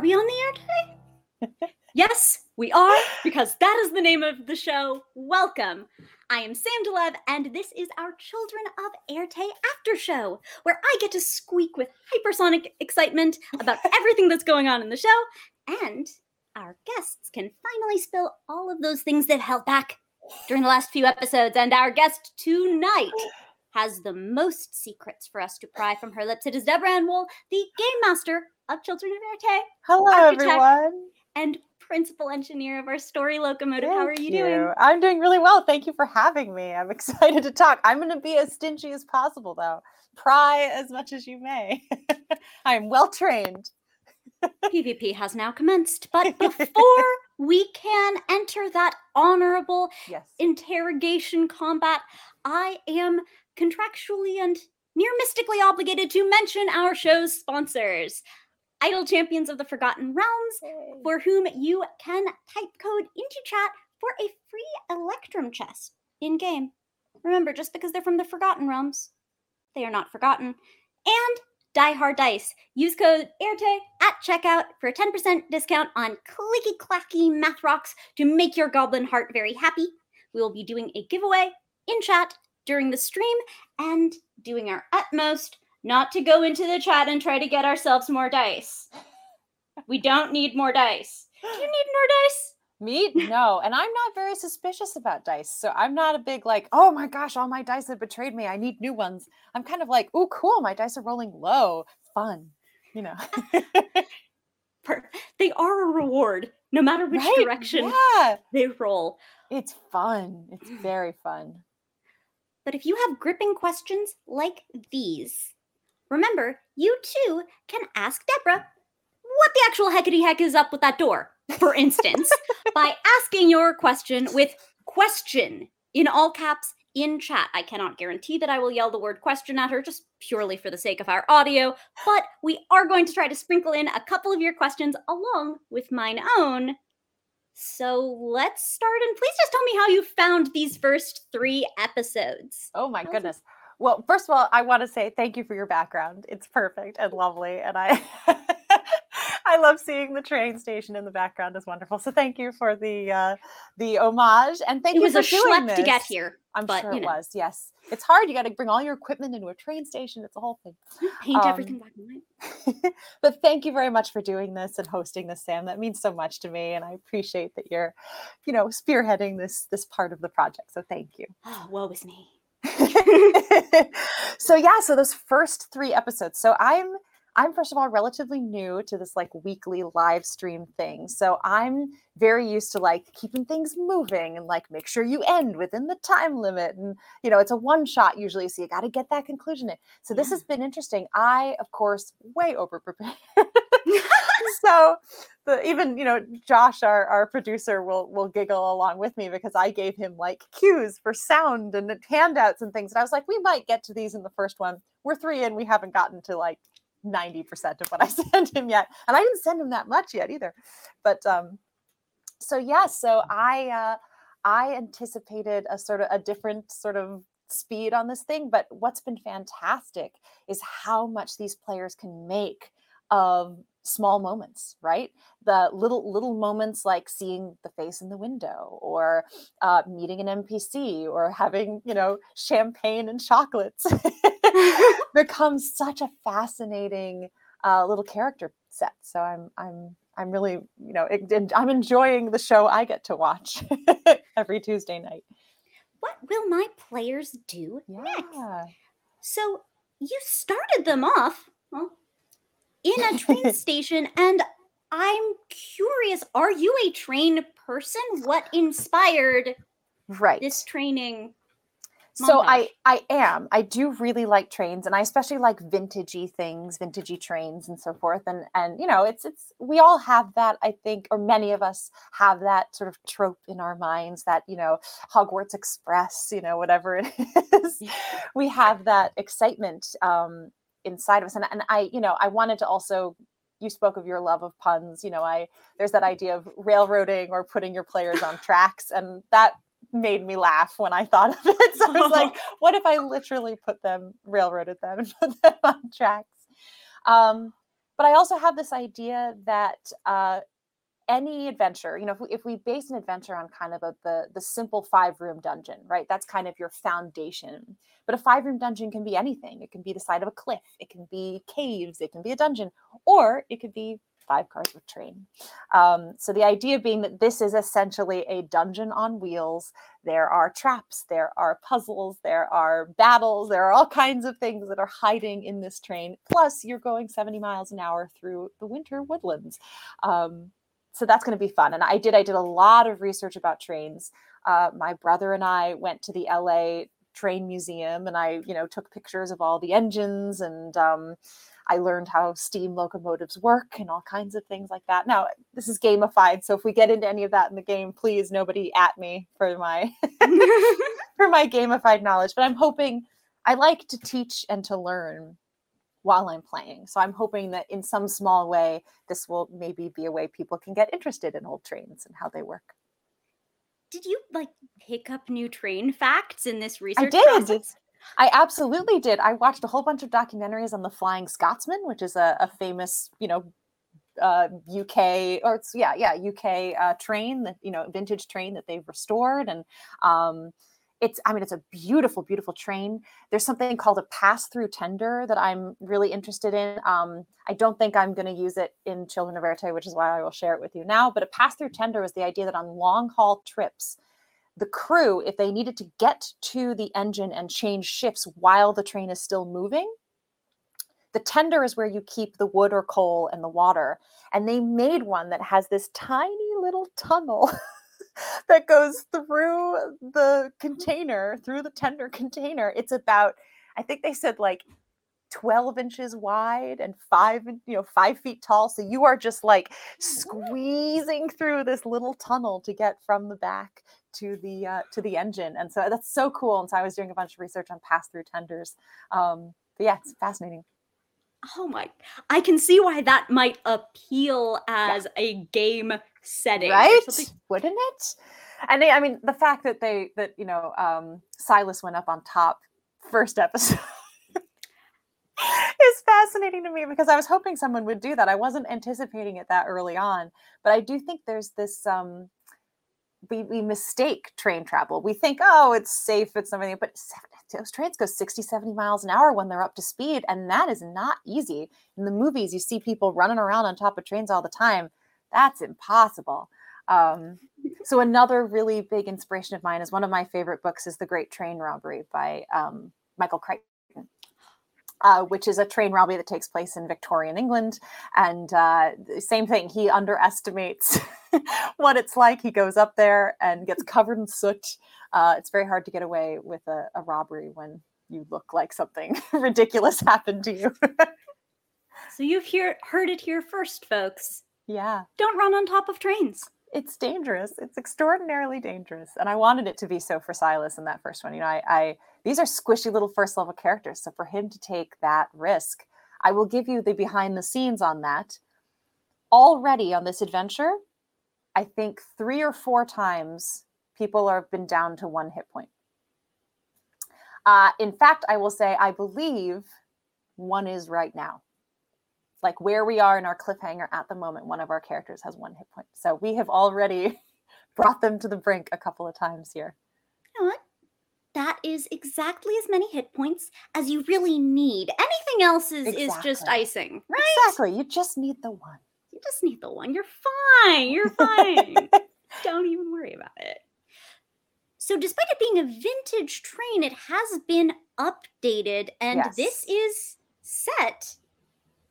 Are we on the air today? yes, we are, because that is the name of the show. Welcome. I am Sam de Leve, and this is our Children of Erte After Show, where I get to squeak with hypersonic excitement about everything that's going on in the show, and our guests can finally spill all of those things they've held back during the last few episodes. And our guest tonight has the most secrets for us to pry from her lips. It is Deborah Ann Woll, the game master of Children of Erte Hello, architect everyone. and principal engineer of our story locomotive. How are Thank you, doing? I'm doing really well. Thank you for having me. I'm excited to talk. I'm going to be as stingy as possible, though. Pry as much as you may. I am well trained. PvP has now commenced, but before we can enter that honorable Yes. interrogation combat, I am contractually and near mystically obligated to mention our show's sponsors. Idle Champions of the Forgotten Realms, for whom you can type code into chat for a free Electrum chest in game. Remember, just because they're from the Forgotten Realms, they are not forgotten. And Die Hard Dice. Use code AIRTE at checkout for a 10% discount on clicky clacky math rocks to make your goblin heart very happy. We will be doing a giveaway in chat during the stream and doing our utmost not to go into the chat and try to get ourselves more dice. We don't need more dice. Do you need more dice? Me? No. And I'm not very suspicious about dice. So I'm not a big, like, oh my gosh, all my dice have betrayed me. I need new ones. I'm kind of like, oh, cool. My dice are rolling low. Fun. You know. They are a reward, no matter which Right? direction Yeah. they roll. It's fun. It's very fun. But if you have gripping questions like these, remember, you too can ask Deborah what the actual heckity heck is up with that door, for instance, by asking your question with question in all caps in chat. I cannot guarantee that I will yell the word question at her just purely for the sake of our audio, but we are going to try to sprinkle in a couple of your questions along with mine own. So let's start, and please just tell me how you found these first three episodes. Oh my goodness. Well, first of all, I want to say thank you for your background. It's perfect and lovely, and I I love seeing the train station in the background is wonderful. So thank you for the uh, the homage and thank it you It was for a doing schlep to get here. I'm but, sure it know. was. Yes, it's hard. You got to bring all your equipment into a train station. It's a whole thing. Paint everything Um, black and white. but thank you very much for doing this and hosting this, Sam. That means so much to me, and I appreciate that you're, you know, spearheading this this part of the project. So thank you. Oh, woe is me. so yeah, so those first three episodes. So I'm I'm first of all relatively new to this like weekly live stream thing. So I'm very used to like keeping things moving and like make sure you end within the time limit. And you know, it's a one shot usually, so you got to get that conclusion in. So this Yeah. has been interesting. I, of course, way over prepared. so the even you know josh our, our producer will will giggle along with me because i gave him like cues for sound and handouts and things and i was like we might get to these in the first one. We're three in. We haven't gotten to like 90% of what i sent him yet. And i didn't send him that much yet either. But um so yeah so i uh i anticipated a sort of a different sort of speed on this thing but what's been fantastic is how much these players can make of small moments right? The little little moments like seeing the face in the window or uh, meeting an npc or having you know champagne and chocolates becomes such a fascinating uh, little character set. So i'm i'm i'm really you know it, i'm enjoying the show i get to watch every tuesday night. What will my players do yeah. Next? So you started them off well, in a train station, and I'm curious: Are you a train person? What inspired right this training? so i i am i do really like trains and i especially like vintagey things vintagey trains and so forth and and you know it's it's we all have that i think or many of us have that sort of trope in our minds that you know hogwarts express you know whatever it is we have that excitement um inside of us and, and i you know i wanted to also you spoke of your love of puns you know i there's that idea of railroading or putting your players on tracks and that made me laugh when I thought of it. So I was like, what if I literally put them, railroaded them and put them on tracks? Um, but I also have this idea that uh, any adventure, you know, if we, if we base an adventure on kind of a, the the simple five room dungeon, right? That's kind of your foundation. But a five room dungeon can be anything. It can be the side of a cliff. It can be caves. It can be a dungeon, or it could be five cars with train. Um, so the idea being that this is essentially a dungeon on wheels. There are traps, there are puzzles, there are battles, there are all kinds of things that are hiding in this train. Plus, you're going 70 miles an hour through the winter woodlands. Um, so that's going to be fun. And I did, I did a lot of research about trains. Uh, my brother and I went to the LA train museum and I, you know, took pictures of all the engines and um, I learned how steam locomotives work and all kinds of things like that. Now, this is gamified, so if we get into any of that in the game, please nobody at me for my for my gamified knowledge. But I'm hoping I like to teach and to learn while I'm playing. So I'm hoping that in some small way, this will maybe be a way people can get interested in old trains and how they work. Did you like pick up new train facts in this research I did. I absolutely did. I watched a whole bunch of documentaries on the Flying Scotsman, which is a, a famous, you know, uh, UK or it's yeah, yeah, UK uh, train that you know, vintage train that they've restored, and um, it's I mean, it's a beautiful, beautiful train. There's something called a pass-through tender that I'm really interested in. Um, I don't think I'm going to use it in Children of Erte, which is why I will share it with you now. But a pass-through tender was the idea that on long-haul trips the crew, if they needed to get to the engine and change shifts while the train is still moving, the tender is where you keep the wood or coal and the water. And they made one that has this tiny little tunnel that goes through the container, through the tender container. It's about, I think they said like 12 inches wide and five, you know, five feet tall. So you are just like squeezing through this little tunnel to get from the back to the uh, to the engine. And so that's so cool. And so I was doing a bunch of research on pass through tenders. Um, but yeah, it's fascinating. Oh my! I can see why that might appeal as a game setting, right? wouldn't it? And they, i mean the fact that they that you know um silas went up on top first episode is fascinating to me because i was hoping someone would do that. I wasn't anticipating it that early on but i do think there's this um we, we mistake train travel. We think oh it's safe it's everything but those trains go 60 70 miles an hour when they're up to speed and that is not easy. In the movies you see people running around on top of trains all the time that's impossible. Um, so another really big inspiration of mine is one of my favorite books is The Great Train Robbery by um, Michael Crichton. Uh, which is a train robbery that takes place in Victorian England. And uh, the same thing, he underestimates what it's like. He goes up there and gets covered in soot. Uh, it's very hard to get away with a, a robbery when you look like something ridiculous happened to you. So you've hear, heard it here first, folks. Yeah. Don't run on top of trains. it's dangerous. It's extraordinarily dangerous. And I wanted it to be so for Silas in that first one. You know, I, I these are squishy little first level characters. So for him to take that risk, I will give you the behind the scenes on that. Already on this adventure, I think three or four times people have been down to one hit point. Uh, in fact, I will say I believe one is right now. Like where we are in our cliffhanger at the moment, one of our characters has one hit point. So we have already brought them to the brink a couple of times here. You know what? That is exactly as many hit points as you really need. Anything else is, is just icing, right? Exactly. You just need the one. You just need the one. You're fine. You're fine. Don't even worry about it. So, despite it being a vintage train, it has been updated, and this is set,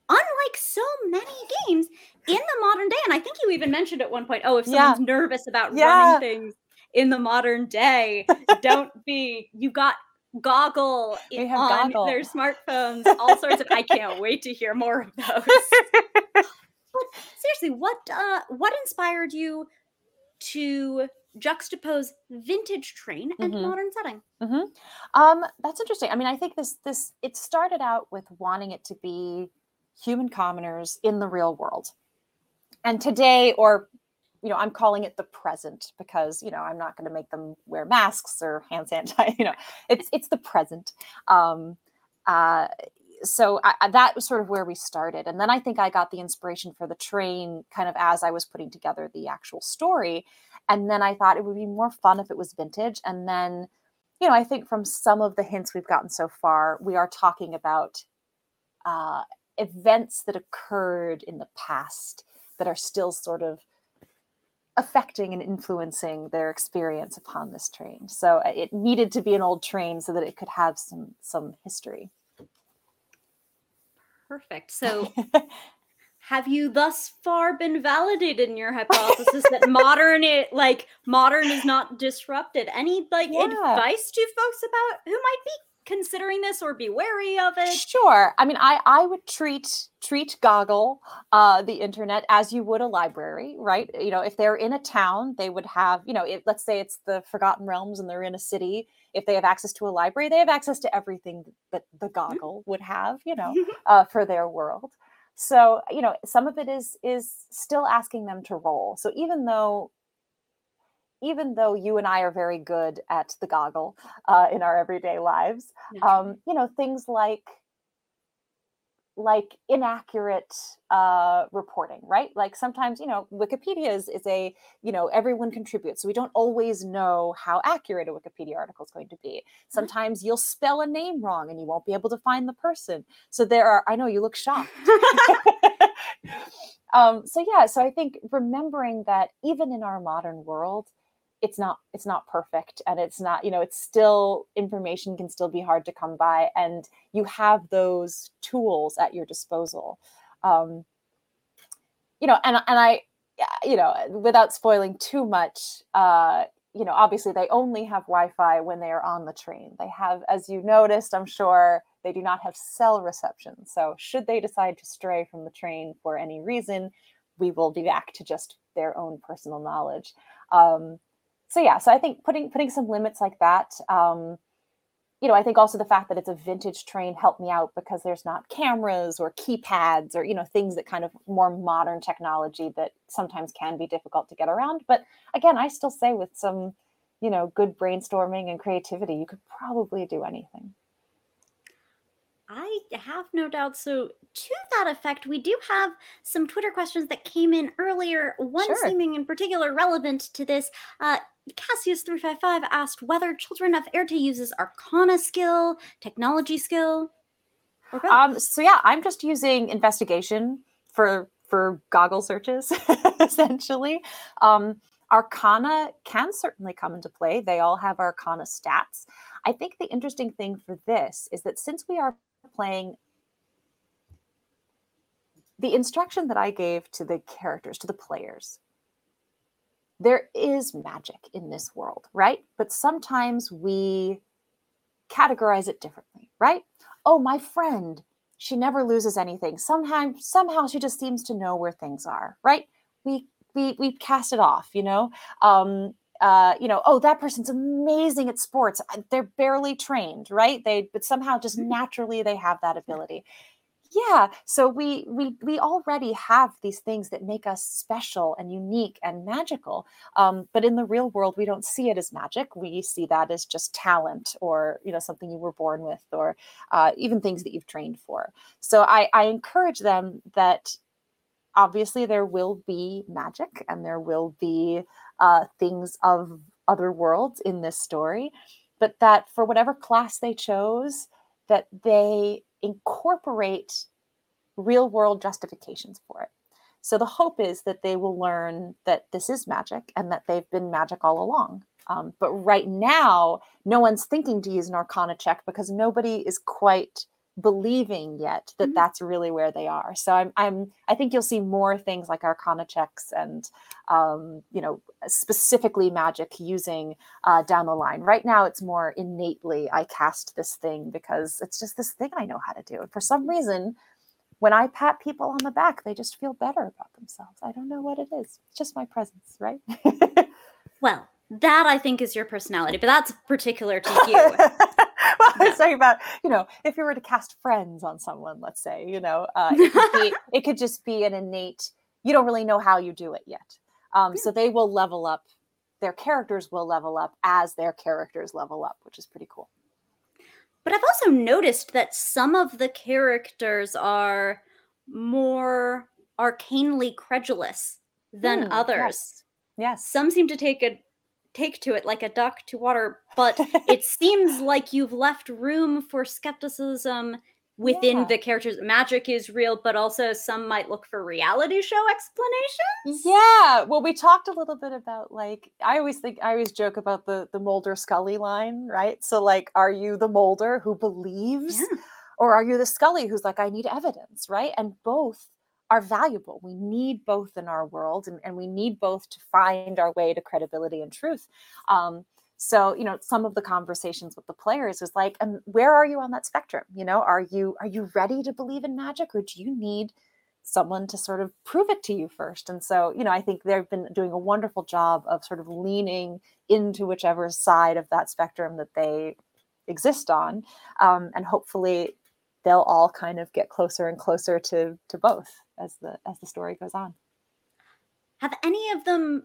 unlike so many games, in the modern day. And I think you even mentioned at one point, oh, if Yeah. someone's nervous about Yeah. running things in the modern day, don't be. You got goggle on Goggle. their smartphones, all sorts of. I can't wait to hear more of those. but seriously, what uh, what inspired you to juxtapose vintage train and Mhm. modern setting? Um, that's interesting. I mean, I think this this it started out with wanting it to be human commoners in the real world. And today, or you know, I'm calling it the present because you know I'm not going to make them wear masks or hand sanitizer. You know, it's it's the present. Um, uh, so I, that was sort of where we started, and then I think I got the inspiration for the train kind of as I was putting together the actual story, and then I thought it would be more fun if it was vintage, and then you know, I think from some of the hints we've gotten so far, we are talking about uh, events that occurred in the past that are still sort of affecting and influencing their experience upon this train. So uh, it needed to be an old train so that it could have some some history. Perfect. So, have you thus far been validated in your hypothesis that modern it like modern is not disrupted? Any like Yeah. advice to folks about who might be considering this or be wary of it? Sure. I mean, I I would treat treat Goggle, uh, the internet, as you would a library, right? You know, if they're in a town, they would have, you know, if, let's say it's the Forgotten Realms and they're in a city. If they have access to a library, they have access to everything that the Goggle would have, you know, uh, for their world. So, you know, some of it is is still asking them to roll. So even though even though you and I are very good at the goggle uh, in our everyday lives, um, you know things like like inaccurate uh, reporting right? Like sometimes you know wikipedia is, is a you know everyone contributes so we don't always know how accurate a wikipedia article is going to be. Sometimes you'll spell a name wrong and you won't be able to find the person. So there are i know you look shocked. Um, so yeah so i think remembering that even in our modern world it's not it's not perfect and it's not you know it's still information can still be hard to come by and you have those tools at your disposal. Um you know and and i you know without spoiling too much uh you know obviously they only have wi-fi when they are on the train. They have as you noticed i'm sure they do not have cell reception. So should they decide to stray from the train for any reason we will be back to just their own personal knowledge. Um so yeah so i think putting putting some limits like that um you know i think also the fact that it's a vintage train helped me out because there's not cameras or keypads or you know things that kind of more modern technology that sometimes can be difficult to get around but again i still say with some you know good brainstorming and creativity you could probably do anything I have no doubt. So, to that effect, we do have some Twitter questions that came in earlier. One Sure. seeming in particular relevant to this. Uh, Cassius355 asked whether Children of Erte uses Arcana skill, technology skill, or both. um so yeah i'm just using investigation for for goggle searches essentially. Um arcana can certainly come into play. They all have arcana stats. I think the interesting thing for this is that since we are playing the instruction that i gave to the characters to the players there is magic in this world right? But sometimes we categorize it differently right? Oh my friend she never loses anything. Somehow somehow she just seems to know where things are right? We we we cast it off you know? Um uh you know oh that person's amazing at sports. They're barely trained right? They but somehow just naturally they have that ability Yeah, so we we we already have these things that make us special and unique and magical. Um, but in the real world, we don't see it as magic. We see that as just talent, or you know, something you were born with, or uh, even things that you've trained for. So I, I encourage them that obviously there will be magic and there will be uh, things of other worlds in this story, but that for whatever class they chose, that they incorporate real world justifications for it. So the hope is that they will learn that this is magic and that they've been magic all along. Um, but right now, no one's thinking to use an arcana check because nobody is quite believing yet that Mhm. that's really where they are. So I'm, I'm, I think you'll see more things like arcana checks and, um, you know, specifically magic using uh, down the line. Right now, it's more innately I cast this thing because it's just this thing I know how to do. And for some reason, when I pat people on the back, they just feel better about themselves. I don't know what it is. It's just my presence, right? Well, that I think is your personality, but that's particular to you. well, I was talking about, you know, if you were to cast friends on someone, let's say, you know, uh, it, could be, it could just be an innate, you don't really know how you do it yet. Um, so they will level up, their characters will level up as their characters level up, which is pretty cool. But I've also noticed that some of the characters are more arcanely credulous than Hmm, others. Yes. yes. Some seem to take a take to it like a duck to water, but it seems like you've left room for skepticism within Yeah. the characters. Magic is real, but also some might look for reality show explanations. Yeah, well, we talked a little bit about like I always think I always joke about the the Mulder Scully line, right? So like, are you the Mulder who believes, Yeah. or are you the Scully who's like, I need evidence, right? And both are valuable. We need both in our world, and, and we need both to find our way to credibility and truth. Um, so you know, some of the conversations with the players was like, um, where are you on that spectrum? You know, are you are you ready to believe in magic, or do you need someone to sort of prove it to you first. And so, you know, I think they've been doing a wonderful job of sort of leaning into whichever side of that spectrum that they exist on. Um, and hopefully they'll all kind of get closer and closer to to both as the as the story goes on. Have any of them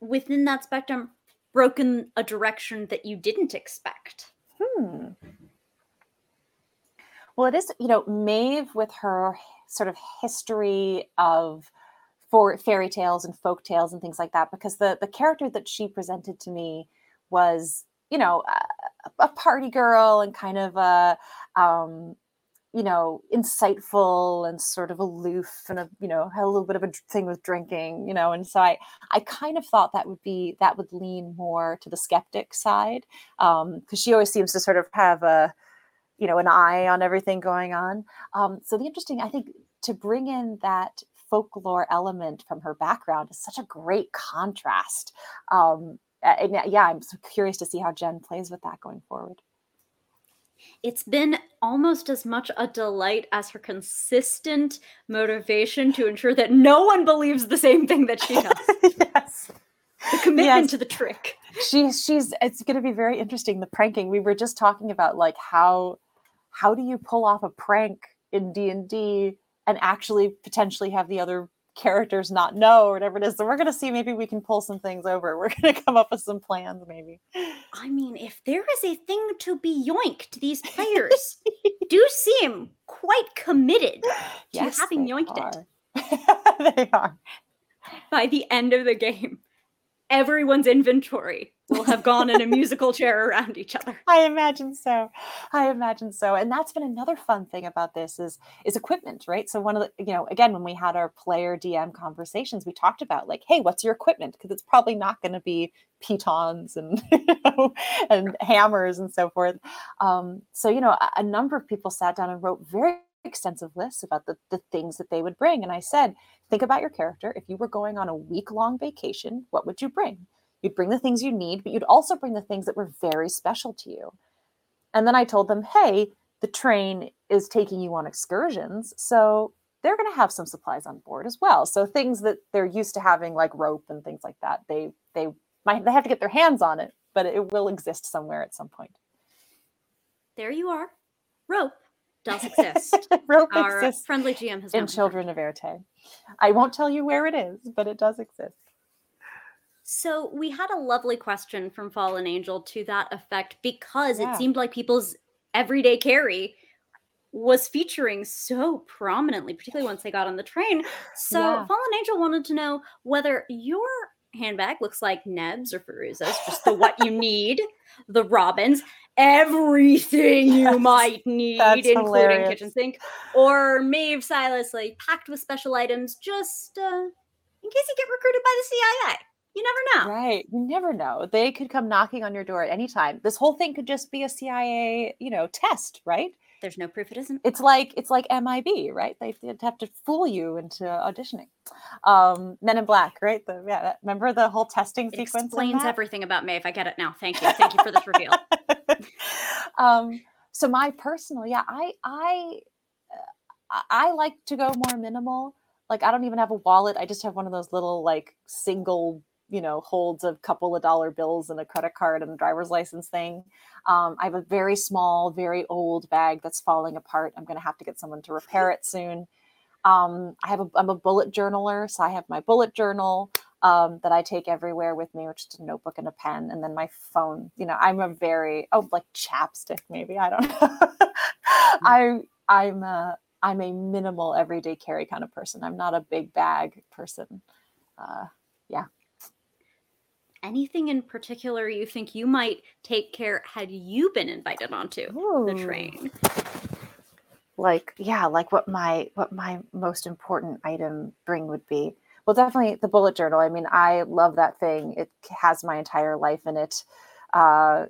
within that spectrum broken a direction that you didn't expect? Hmm. Well, it is, you know, Maeve with her sort of history of for fairy tales and folk tales and things like that, because the the character that she presented to me was, you know, a, a party girl and kind of a, um, you know, insightful and sort of aloof and a, you know, had a little bit of a thing with drinking, you know, and so I I kind of thought that would be that would lean more to the skeptic side Um, because she always seems to sort of have a you know an eye on everything going on. Um, so the interesting i think to bring in that folklore element from her background is such a great contrast um, and yeah, yeah i'm so curious to see how jen plays with that going forward It's been almost as much a delight as her consistent motivation to ensure that no one believes the same thing that she does. yes The commitment Yes. to the trick. she's she's it's going to be very interesting the pranking we were just talking about like how how do you pull off a prank in d&d and actually potentially have the other characters not know or whatever it is. So we're going to see maybe we can pull some things over. We're going to come up with some plans maybe. I mean, if there is a thing to be yoinked, these players do seem quite committed to having they yoinked it. they are. By the end of the game, everyone's inventory will have gone in a musical chair around each other. I imagine so. I imagine so. And that's been another fun thing about this is is equipment, right? So one of the, you know, again, when we had our player DM conversations, we talked about like, hey, what's your equipment? Because it's probably not going to be pitons and you know, and hammers and so forth. Um, so you know, a, a number of people sat down and wrote very extensive lists about the, the things that they would bring. And I said, think about your character. If you were going on a week long vacation, what would you bring? You'd bring the things you need, but you'd also bring the things that were very special to you. And then I told them, hey, the train is taking you on excursions. So they're going to have some supplies on board as well. So things that they're used to having, like rope and things like that, they they might they have to get their hands on it, but it will exist somewhere at some point. There you are. Rope does exist. rope Our exists friendly GM has in. Children of Erte. I won't tell you where it is, but it does exist. So we had a lovely question from Fallen Angel to that effect because Yeah. it seemed like people's everyday carry was featuring so prominently, particularly once they got on the train. So Yeah. Fallen Angel wanted to know whether your handbag looks like Neb's or Feruza's, just the what you need, the Robins, everything you might need, that's including hilarious. kitchen sink, or Maeve Silas, like packed with special items, just uh, in case you get recruited by the CIA. You never know. Right. You never know. They could come knocking on your door at any time. This whole thing could just be a CIA, you know, test, right? There's no proof it isn't. It's like it's like MIB, right? They, have to fool you into auditioning. Um, Men in Black, right? The yeah, that- remember the whole testing It sequence? explains everything about Maeve. I get it now. Thank you. Thank you for this reveal. um, so my personal, yeah, I I uh, I I like to go more minimal. Like I don't even have a wallet. I just have one of those little like single, you know, holds a couple of dollar bills and a credit card and a driver's license thing. Um, I have a very small, very old bag that's falling apart. I'm going to have to get someone to repair it soon. Um, I have a, I'm a bullet journaler, so I have my bullet journal um, that I take everywhere with me, which is a notebook and a pen, and then my phone. You know, I'm a very oh like chapstick maybe I don't know. I I'm a I'm a minimal everyday carry kind of person. I'm not a big bag person. Uh, Anything in particular you think you might take care had you been invited onto the train? like yeah like what my what my most important item bring would be. Well definitely the bullet journal. I mean i love that thing. It has my entire life in it. Uh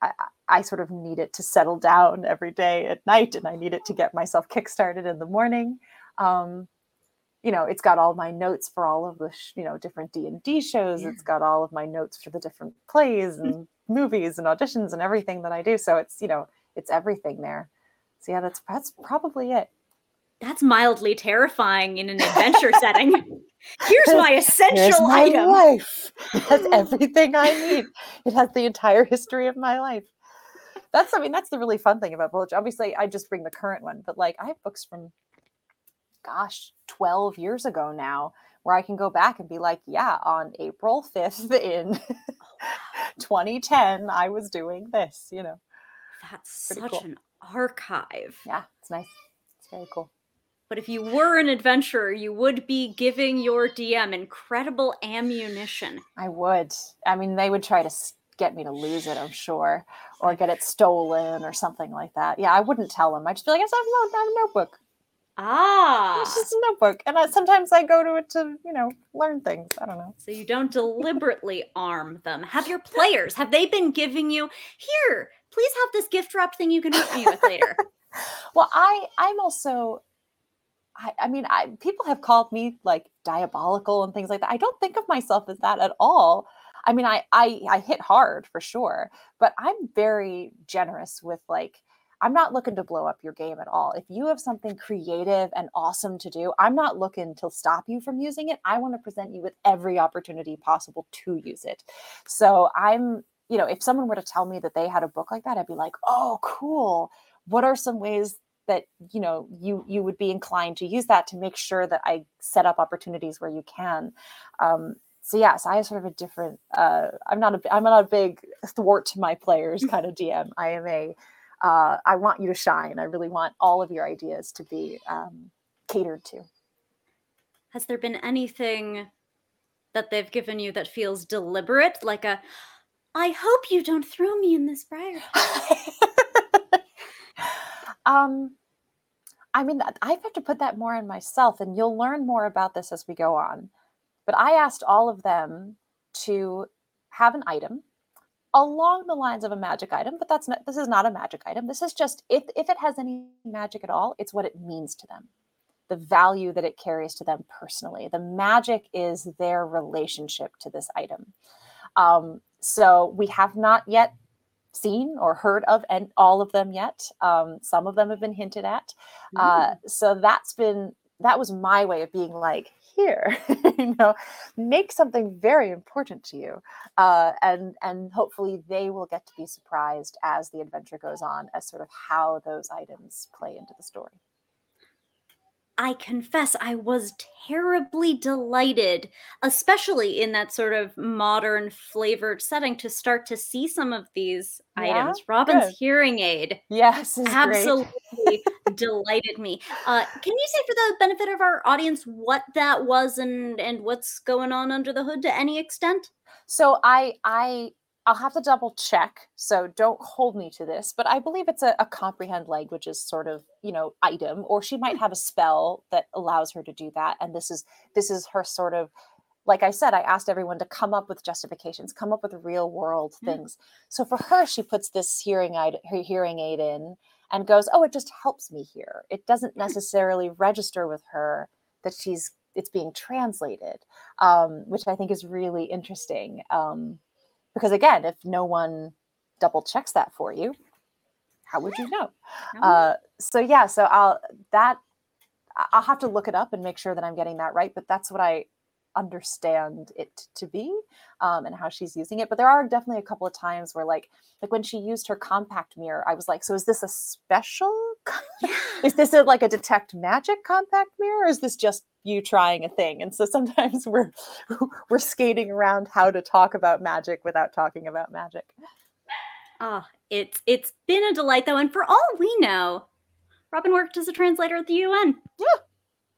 I, I sort of need it to settle down every day at night and i need it to get myself kickstarted in the morning. Um you know it's got all my notes for all of the sh- you know different d&d shows Yeah. it's got all of my notes for the different plays mm. and movies and auditions and everything that i do so it's you know it's everything there so yeah, that's that's probably it. That's mildly terrifying in an adventure setting. Here's my Here's essential my item. life. It has everything I need. It has the entire history of my life. That's I mean that's the really fun thing about Bullet. Obviously, I just bring the current one, but like I have books from, gosh, twelve years ago now, where I can go back and be like, yeah, on April fifth in 2010, I was doing this. You know, That's Pretty such cool. an archive. yeah, it's nice. It's very cool. But if you were an adventurer, you would be giving your DM incredible ammunition. I would. I mean, they would try to get me to lose it, I'm sure, or get it stolen or something like that. Yeah, I wouldn't tell them. I'd just be like, I just have a, note- I have a notebook. Ah. It's just a notebook. And I, sometimes I go to it to, you know, learn things. I don't know. So you don't deliberately arm them. Have your players, have they been giving you, here, please have this gift wrap thing you can hurt me with later? Well, I, I'm also, I, I mean, I, people have called me like diabolical and things like that. I don't think of myself as that at all. I mean, I, I, I hit hard for sure, but I'm very generous with like, I'm not looking to blow up your game at all. If you have something creative and awesome to do, I'm not looking to stop you from using it. I want to present you with every opportunity possible to use it. So I'm, you know, if someone were to tell me that they had a book like that, I'd be like, oh, cool. What are some ways that you know you you would be inclined to use that to make sure that I set up opportunities where you can. Um, so yes, I have sort of a different. Uh, I'm not a I'm not a big thwart to my players kind of DM. I am a uh, I want you to shine. I really want all of your ideas to be um, catered to. Has there been anything that they've given you that feels deliberate? Like a, I hope you don't throw me in this briar. um, I mean, I have to put that more in myself, and you'll learn more about this as we go on. But I asked all of them to have an item along the lines of a magic item, but that's not this is not a magic item. This is just if if it has any magic at all, it's what it means to them. The value that it carries to them personally. The magic is their relationship to this item. Um, so we have not yet seen or heard of and all of them yet. Um, some of them have been hinted at. Uh, so that's been that was my way of being like, here you know make something very important to you uh, and and hopefully they will get to be surprised as the adventure goes on as sort of how those items play into the story I confess I was terribly delighted, especially in that sort of modern flavored setting, to start to see some of these Yeah? items. Robin's Good. hearing aid yes absolutely delighted me. Uh, can you say, for the benefit of our audience, what that was and and what's going on under the hood to any extent? So I I I'll have to double check. So don't hold me to this, but I believe it's a, a comprehend languages sort of you know item, or she might have a spell that allows her to do that. And this is this is her sort of like I said, I asked everyone to come up with justifications, come up with real world Yeah. things. So for her, she puts this hearing aid, her hearing aid in, and goes, "Oh, it just helps me hear." It doesn't necessarily register with her that she's it's being translated, um, which I think is really interesting. Um, because again, if no one double checks that for you, how would you know? Uh, so yeah, so I'll that I'll have to look it up and make sure that I'm getting that right. But that's what I understand it to be um, and how she's using it. But there are definitely a couple of times where like like when she used her compact mirror, I was like, so is this a special? is this a, like a detect magic compact mirror? Or is this just you trying a thing? And so sometimes we're we're skating around how to talk about magic without talking about magic. Ah, it's it's been a delight though, and for all we know, Robin worked as a translator at the UN. Yeah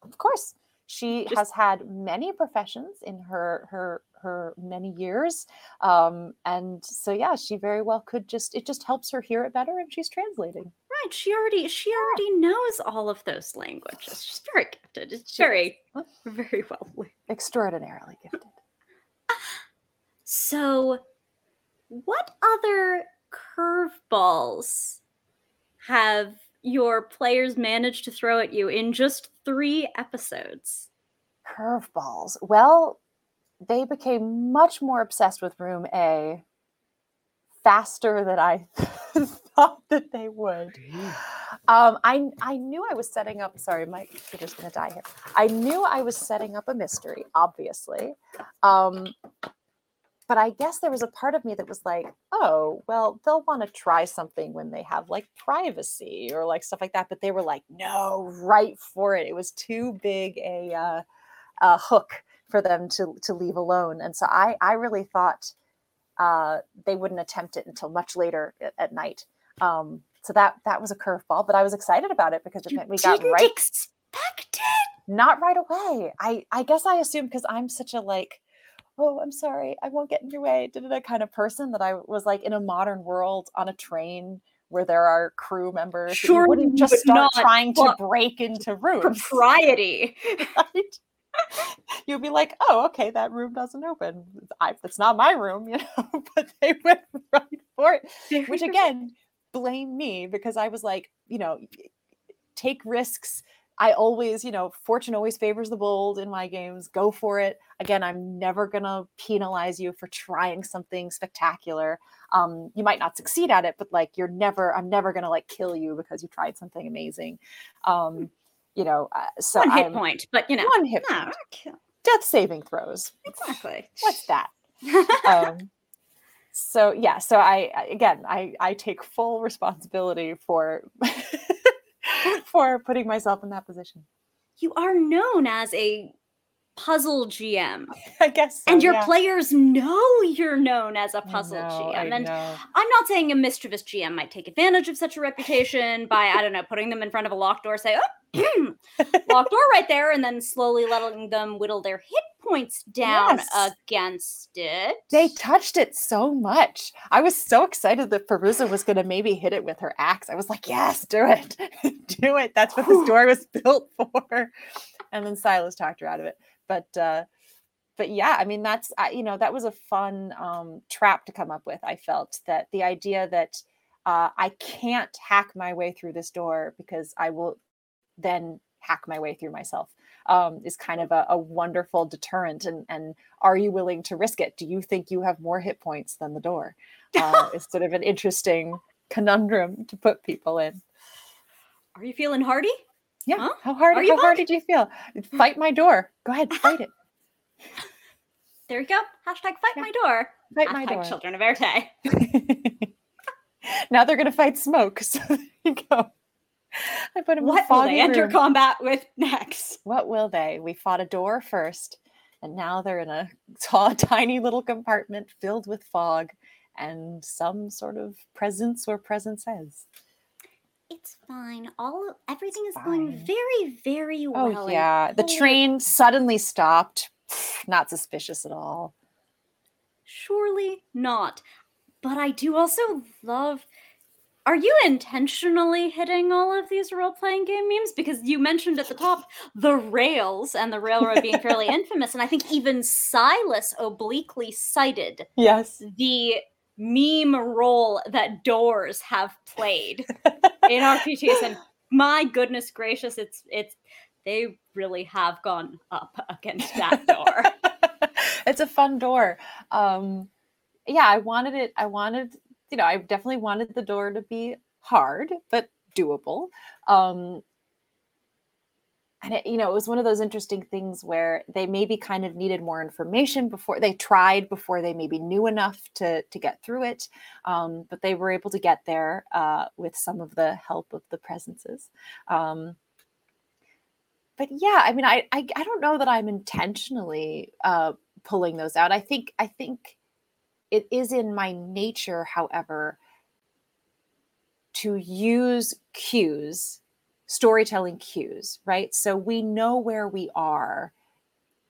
of course, she Just- has had many professions in her her her many years, um, and so yeah, she very well could just it just helps her hear it better, and she's translating. Right, she already she already knows all of those languages. She's very gifted. It's She very very well. Extraordinarily gifted. So, what other curveballs have your players managed to throw at you in just three episodes? Curveballs. Well, they became much more obsessed with Room A faster than I thought that they would. Um, I I knew I was setting up. Sorry, my computer's gonna die here. I knew I was setting up a mystery, obviously. Um, but I guess there was a part of me that was like, oh, well, they'll want to try something when they have like privacy or like stuff like that. But they were like, no, right for it. It was too big a uh, a hook for them to to leave alone. And so I I really thought uh, they wouldn't attempt it until much later at, at night. Um, so that that was a curveball, but I was excited about it because it meant we got right expect it. not right away. I I guess I assumed because I'm such a like, oh, I'm sorry, I won't get in your way, da, da, da, kind of person that I was like in a modern world on a train where there are crew members. that you Sure wouldn't just start trying to break into rooms. Propriety. right? You'd be like, oh, okay, that room doesn't open. I, it's not my room, you know. but they went right for it which again blame me because i was like you know take risks. I always you know fortune always favors the bold in my games. Go for it. Again i'm never gonna penalize you for trying something spectacular. Um you might not succeed at it but like you're never i'm never gonna like kill you because you tried something amazing. Um you know uh, so One hit I'm- point, but you know. one hit point. death saving throws. Exactly. what's that? Um, so yeah so I, again i i take full responsibility for for putting myself in that position you are known as a puzzle GM, i guess so, and your yeah. players know you're known as a puzzle know, GM. And. I'm not saying a mischievous GM might take advantage of such a reputation by, I don't know, putting them in front of a locked door, say, oh, locked door right there, and then slowly letting them whittle their hit points down Yes. against it. they touched it so much. I was so excited that Feruza was going to maybe hit it with her axe. I was like yes do it. Do it. That's what the door was built for. And then silas talked her out of it. But uh but yeah i mean that's I- you know that was a fun um trap to come up with i felt that the idea that uh, i can't hack my way through this door because i will then hack my way through myself um, is kind of a, a wonderful deterrent and and are you willing to risk it do you think you have more hit points than the door uh, it's sort of an interesting conundrum to put people in Are you feeling hardy? Yeah. Huh? How hard? Are you How hard did you feel? Fight my door. Go ahead, fight it. There you go. Hashtag fight Yeah. my door. Fight my door. children of Erte. now they're gonna fight smoke. So there you go. I put him in a What will foggy they enter combat with next? What will they? We fought a door first, and now they're in a tall, tiny little compartment filled with fog and some sort of presence or presences. It's fine. All of, everything is fine. going very, very oh, well. Oh yeah, the holy- train suddenly stopped. Not suspicious at all. Surely not. But I do also love. Are you intentionally hitting all of these role playing game memes? Because you mentioned at the top the rails and the railroad being fairly infamous. And I think even Silas obliquely cited Yes. the meme role that doors have played in RPGs. And my goodness gracious, it's it's they really have gone up against that door. it's a fun door. Um, yeah, I wanted it. I wanted, you know, I definitely wanted the door to be hard but doable. Um, and it, you know, it was one of those interesting things where they maybe kind of needed more information before they tried before they maybe knew enough to to get through it. Um, but they were able to get there uh, with some of the help of the presences. Um, but yeah, I mean, I, I I don't know that I'm intentionally uh, pulling those out. I think I think it is in my nature, however, to use cues, storytelling cues, right? So we know where we are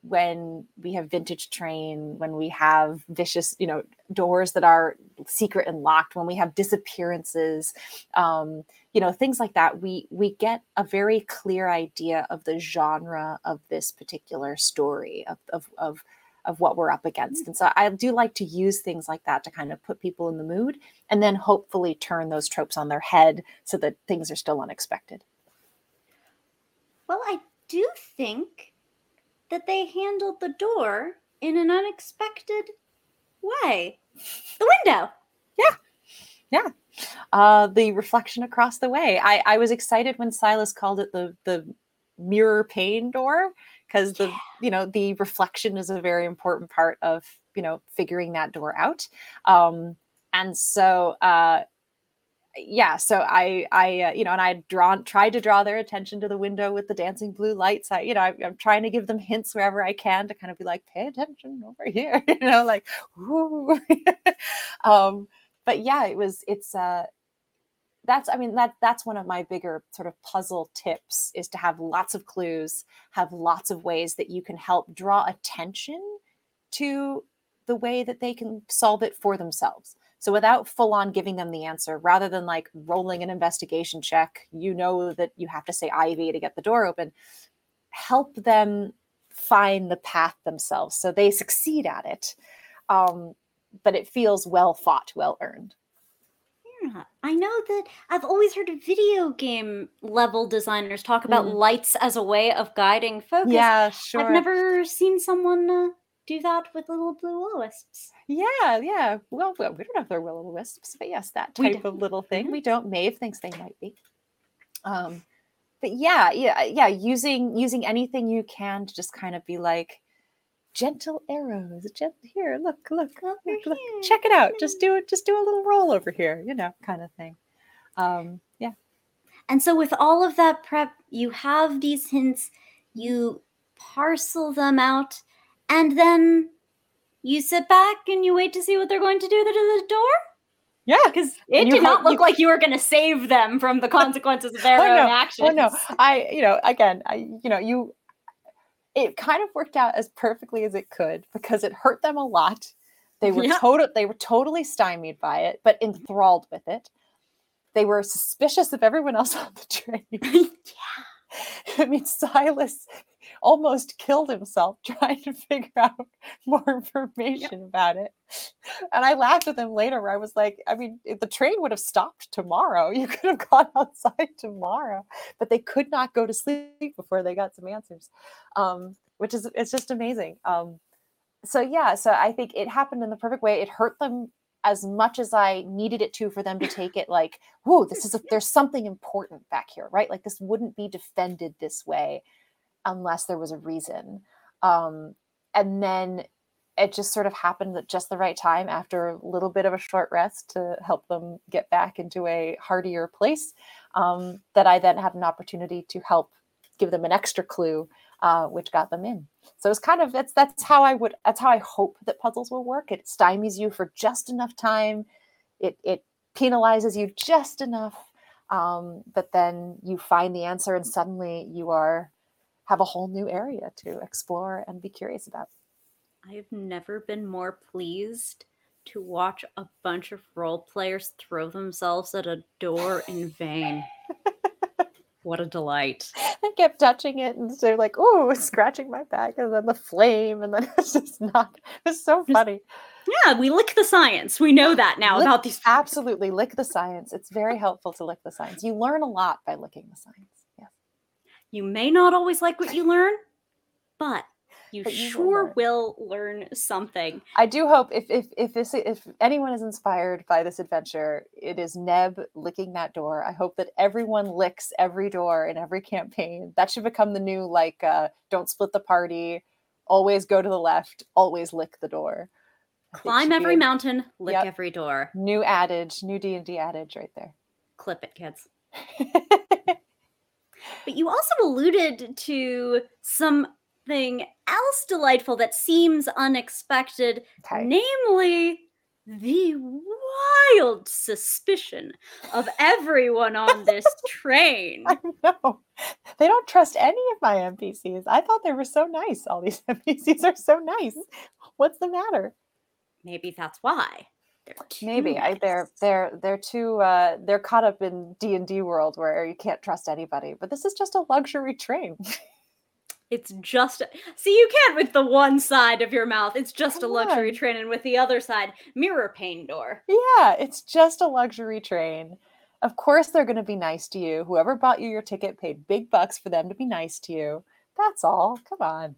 when we have vintage train, when we have vicious, you know, doors that are secret and locked, when we have disappearances, um, you know, things like that. We we get a very clear idea of the genre of this particular story of of of of what we're up against. And so I do like to use things like that to kind of put people in the mood and then hopefully turn those tropes on their head so that things are still unexpected. Well, I do think that they handled the door in an unexpected way. The window. Yeah. Yeah. Uh, the reflection across the way. I, I was excited when Silas called it the the mirror pane door because the you know the reflection is a very important part of you know figuring that door out. Um, and so uh, yeah, so I I uh, you know and I drawn tried to draw their attention to the window with the dancing blue lights. I you know I, I'm trying to give them hints wherever I can to kind of be like pay attention over here, you know like um, but yeah, it was it's uh that's i mean that that's one of my bigger sort of puzzle tips is to have lots of clues have lots of ways that you can help draw attention to the way that they can solve it for themselves. So without full on giving them the answer rather than like rolling an investigation check you know that you have to say ivy to get the door open help them find the path themselves. So they succeed at it um, but it feels well fought well earned I know that I've always heard video game level designers talk about Mm. lights as a way of guiding focus. yeah sure I've never seen someone uh, do that with little blue will-o-wisps. Yeah, yeah. Well, well, we don't know if they're will o wisps, but yes, that type of little thing. Mhm. We don't. Maeve thinks they might be. Um, but yeah, yeah, yeah. Using using anything you can to just kind of be like gentle arrows. Gent- here, look, look, look, look. Check it out. Just do it. Just do a little roll over here. You know, kind of thing. Um, yeah. And so, with all of that prep, you have these hints, you parcel them out, and then you sit back and you wait to see what they're going to do to the door. Yeah. Because it did not look you- like you were going to save them from the consequences of their Oh, own no. actions. Oh no, I you know again I you know you it kind of worked out as perfectly as it could because it hurt them a lot. They were Yeah. total they were totally stymied by it, but mm-hmm. enthralled with it. They were suspicious of everyone else on the train. Yeah. I mean, Silas almost killed himself trying to figure out more information about it. And I laughed with him later where I was like, I mean, if the train would have stopped tomorrow. You could have gone outside tomorrow, but they could not go to sleep before they got some answers, um, which is, it's just amazing. Um, so yeah, so I think it happened in the perfect way. It hurt them as much as I needed it to for them to take it like, whoa, this is a, there's something important back here, right? Like this wouldn't be defended this way unless there was a reason. Um, and then it just sort of happened at just the right time after a little bit of a short rest to help them get back into a hardier place um, that I then had an opportunity to help give them an extra clue, uh, which got them in. So it's kind of that's that's how I would that's how I hope that puzzles will work. It stymies you for just enough time. It it penalizes you just enough, um, but then you find the answer, and suddenly you are have a whole new area to explore and be curious about. I've never been more pleased to watch a bunch of role players throw themselves at a door in vain. what a delight. I kept touching it and they're like, oh, scratching my back, and then the flame, and then it's just not. It's so funny. Yeah, we lick the science. We know that now Lick- about these. Absolutely, lick the science. It's very helpful to lick the science. You learn a lot by licking the science. You may not always like what you learn, but you But you will sure learn. will learn something. I do hope if if if this if anyone is inspired by this adventure, it is Neb licking that door. I hope that everyone licks every door in every campaign. That should become the new like uh don't split the party, always go to the left, always lick the door. Climb every a mountain, lick Yep. every door. New adage, new D&D adage right there. Clip it, kids. But you also alluded to something else delightful that seems unexpected, okay. namely the wild suspicion of everyone on this train. I know. They don't trust any of my NPCs. I thought they were so nice. All these NPCs are so nice. What's the matter? Maybe that's why. They're Maybe I, they're they're they're too uh, they're caught up in D and D world where you can't trust anybody. But this is just a luxury train. It's just see you can't with the one side of your mouth. It's just Come a luxury on. train, and with the other side, mirror pane door. yeah, it's just a luxury train. Of course they're going to be nice to you. Whoever bought you your ticket paid big bucks for them to be nice to you. That's all. Come on.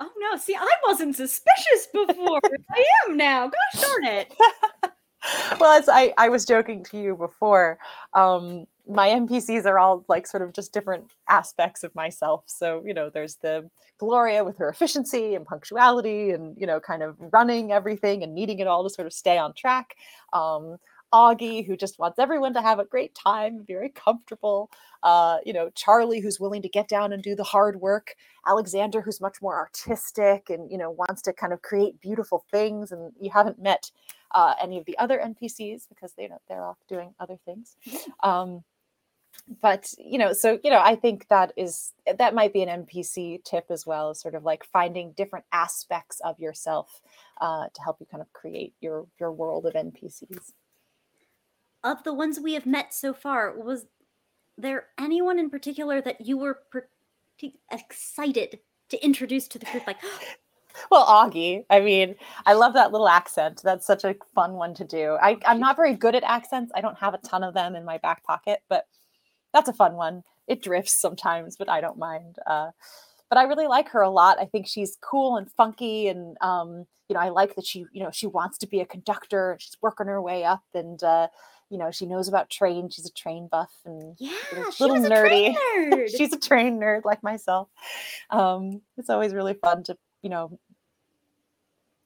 Oh no! See, I wasn't suspicious before. I am now. Gosh darn it! well, as I, I was joking to you before, um, my NPCs are all like sort of just different aspects of myself. So, you know, there's the Gloria with her efficiency and punctuality and, you know, kind of running everything and needing it all to sort of stay on track. Um, Augie, who just wants everyone to have a great time, very comfortable. Uh, you know, Charlie, who's willing to get down and do the hard work. Alexander, who's much more artistic and, you know, wants to kind of create beautiful things. And you haven't met uh, any of the other NPCs because they know they're off doing other things. Um, but you know, so you know, I think that is that might be an NPC tip as well, is sort of like finding different aspects of yourself uh, to help you kind of create your your world of NPCs. Of the ones we have met so far, was there anyone in particular that you were excited to introduce to the group? Like, Well, Augie, I mean, I love that little accent. That's such a fun one to do. I, I'm not very good at accents. I don't have a ton of them in my back pocket, but that's a fun one. It drifts sometimes, but I don't mind. Uh, but I really like her a lot. I think she's cool and funky, and um, you know, I like that she, you know, she wants to be a conductor. She's working her way up, and uh, you know, she knows about train. She's a train buff, and yeah, little- was a nerdy. nerd. she's a train nerd like myself. Um, it's always really fun to, you know,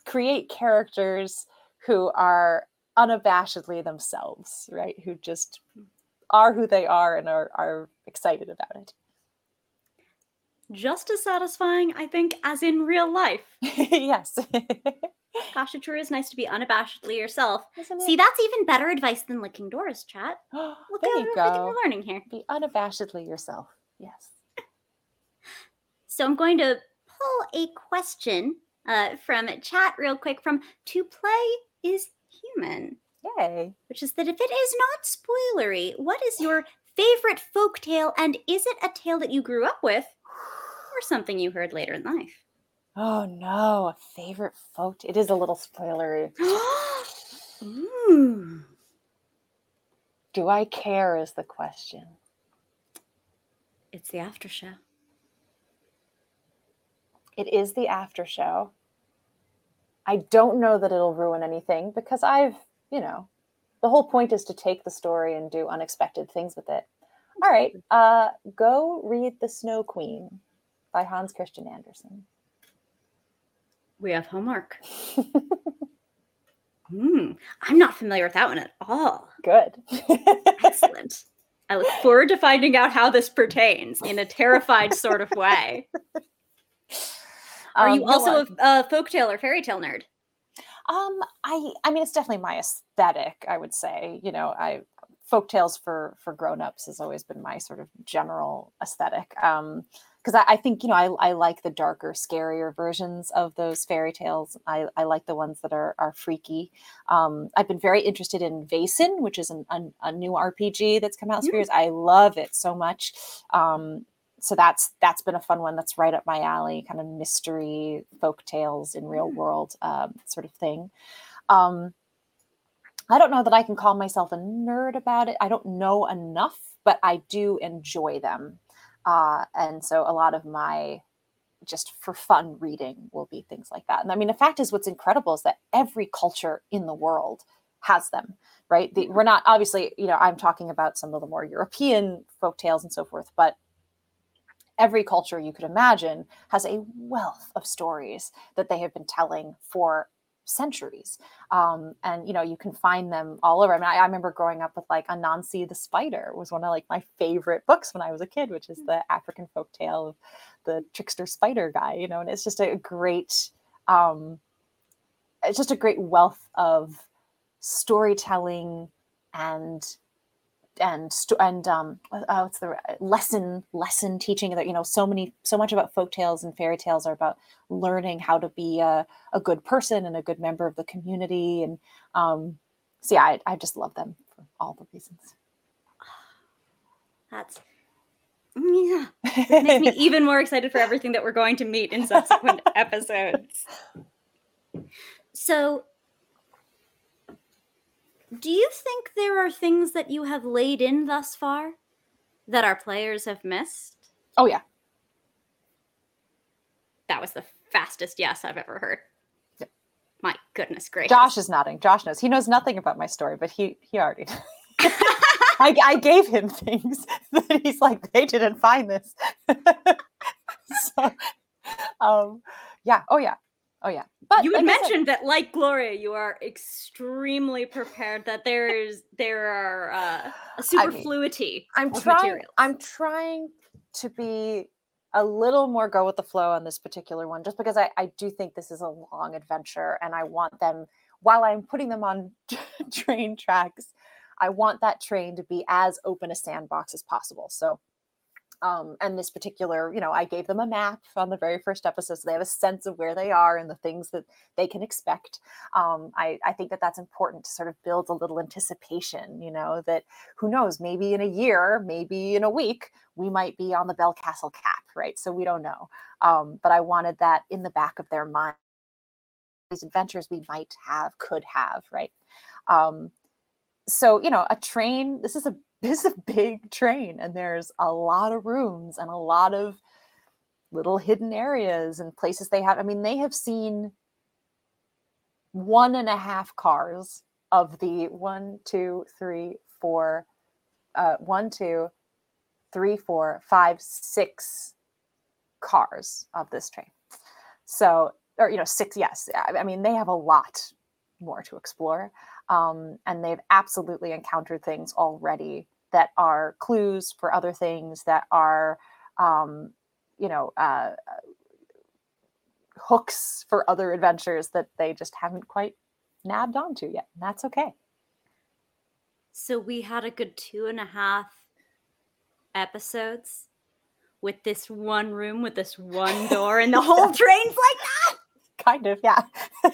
create characters who are unabashedly themselves, right? Who just are who they are and are, are excited about it. just as satisfying, I think, as in real life. yes. Gosh, it sure is nice to be unabashedly yourself. See, that's even better advice than licking doors, chat. Look there at you go. we're learning here. Be unabashedly yourself. Yes. So I'm going to pull a question uh, from chat real quick from To Play is Human, Yay. which is that if it is not spoilery, what is your favorite folk tale and is it a tale that you grew up with or something you heard later in life? Oh no, a favorite folk. It is a little spoilery. Ooh. Do I care is the question. It's the after show. It is the after show. I don't know that it'll ruin anything because I've, you know, the whole point is to take the story and do unexpected things with it. All right, uh, go read The Snow Queen by Hans Christian Andersen. We have homework. Hmm, I'm not familiar with that one at all. Good. Excellent. I look forward to finding out how this pertains in a terrified sort of way. Are Um, you also a, a folktale or fairy tale nerd? Um, I I mean it's definitely my aesthetic, I would say. You know, I folktales for for grown-ups has always been my sort of general aesthetic. Um because I, I think, you know, I, I like the darker, scarier versions of those fairy tales. I, I like the ones that are are freaky. Um, I've been very interested in Vaesen, which is an, an, a new RPG that's come out Mm. years. I love it so much. Um, so that's that's been a fun one. That's right up my alley, kind of mystery folk tales in real world um, sort of thing. Um, I don't know that I can call myself a nerd about it. I don't know enough, but I do enjoy them, uh, and so a lot of my just for fun reading will be things like that. And I mean, the fact is, what's incredible is that every culture in the world has them, right? The, we're not obviously, you know, I'm talking about some of the more European folk tales and so forth, but every culture you could imagine has a wealth of stories that they have been telling for centuries um, and you know you can find them all over. I mean I, I remember growing up with like anansi the spider was one of like my favorite books when i was a kid which is the african folk tale of the trickster spider guy you know and it's just a great um, it's just a great wealth of storytelling and and and um uh, uh, what's the lesson lesson teaching that you know so many so much about folk tales and fairy tales are about learning how to be a, a good person and a good member of the community and um so yeah I, I just love them for all the reasons That's yeah. It makes me even more excited for everything that we're going to meet in subsequent episodes. So, do you think there are things that you have laid in thus far that our players have missed? oh yeah. That was the fastest yes I've ever heard. My goodness gracious. josh is nodding. Josh knows. He knows nothing about my story but he he already I, I gave him things that he's like they didn't find this. So um yeah. Oh yeah oh yeah but you had like I said- mentioned that, like Gloria, you are extremely prepared. That there is there are uh, a superfluity I'm of trying. materials. I'm trying to be a little more go with the flow on this particular one, just because I, I do think this is a long adventure, and I want them while I'm putting them on train tracks. I want that train to be as open a sandbox as possible. So, um, and this particular, you know, I gave them a map on the very first episode, so they have a sense of where they are and the things that they can expect. Um, I, I think that that's important to sort of build a little anticipation, you know, that who knows, maybe in a year, maybe in a week, we might be on the Bell Castle cap, right? So we don't know. Um, but I wanted that in the back of their mind. These adventures we might have, could have, right? Um, so you know, a train. This is a this is a big train, and there's a lot of rooms and a lot of little hidden areas and places they have. I mean, they have seen one and a half cars of the one, two, three, four, uh, one, two, three, four, five, six cars of this train. So, or you know, six. Yes, I I mean they have a lot more to explore, um, and they've absolutely encountered things already that are clues for other things that are, um, you know, uh, hooks for other adventures that they just haven't quite nabbed onto yet. And that's okay. so we had a good two and a half episodes with this one room with this one door, and the whole train's like that. Kind of, yeah. And